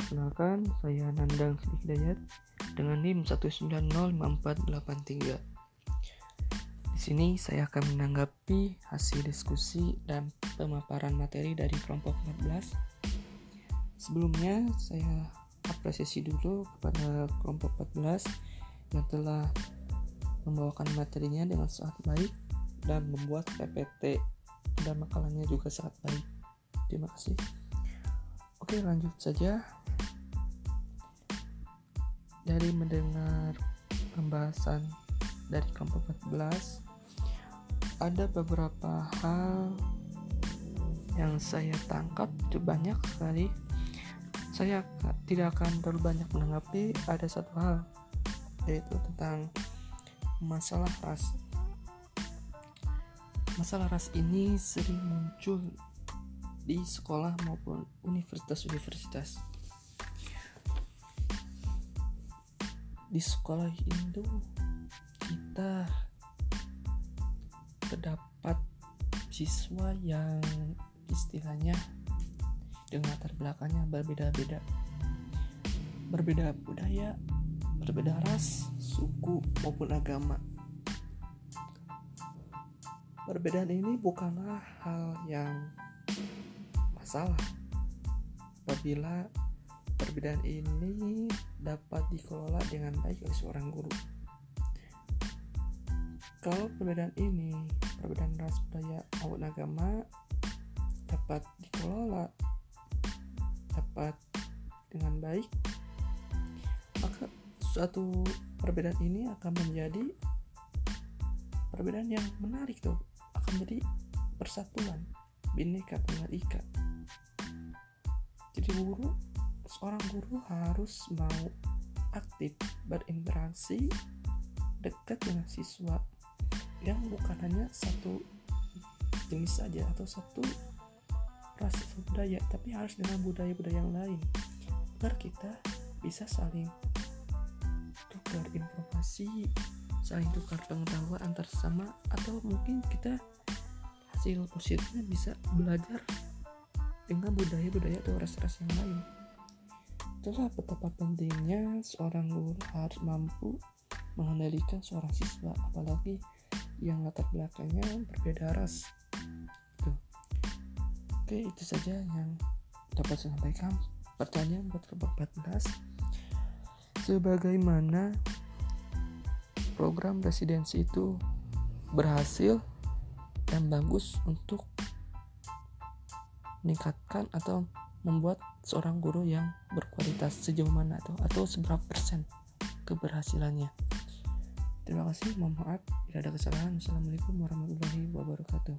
Perkenalkan, saya Nandang Sidik Dayat dengan NIM 1905483. Di sini saya akan menanggapi hasil diskusi dan pemaparan materi dari kelompok 14. Sebelumnya, saya apresiasi dulu kepada kelompok 14 yang telah membawakan materinya dengan sangat baik dan membuat PPT dan makalahnya juga sangat baik. Terima kasih. Oke, lanjut saja. Dari mendengar pembahasan dari kelompok 14 ada beberapa hal yang saya tangkap. Itu banyak sekali. Saya tidak akan terlalu banyak menanggapi. Ada satu hal yaitu tentang masalah ras. Masalah ras ini sering muncul di sekolah maupun universitas-universitas. Di sekolah Indo kita terdapat siswa yang istilahnya dengan latar belakangnya berbeda-beda. Berbeda budaya berbeda ras suku maupun agama. Perbedaan ini bukanlah hal yang masalah apabila Perbedaan ini dapat dikelola dengan baik oleh seorang guru. Kalau perbedaan ini, perbedaan ras budaya maupun agama dapat dikelola dapat dengan baik, maka suatu perbedaan ini akan menjadi perbedaan yang menarik tuh, akan menjadi persatuan, bineka tunggal ika. Jadi guru seorang guru harus mau aktif berinteraksi dekat dengan siswa yang bukan hanya satu jenis saja atau satu ras budaya tapi harus dengan budaya-budaya yang lain. Agar kita bisa saling tukar informasi saling tukar pengetahuan antar sama atau mungkin kita hasil positifnya bisa belajar dengan budaya-budaya atau ras-ras yang lain Itulah betapa pentingnya seorang guru harus mampu mengendalikan seorang siswa, apalagi yang latar belakangnya berbeda ras. Tuh. Oke, itu saja yang dapat saya sampaikan. Pertanyaan buat kelompok 14. Sebagaimana program residensi itu berhasil dan bagus untuk meningkatkan atau membuat seorang guru yang berkualitas sejauh mana atau atau seberapa persen keberhasilannya. Terima kasih, mohon maaf bila ada kesalahan. Assalamualaikum warahmatullahi wabarakatuh.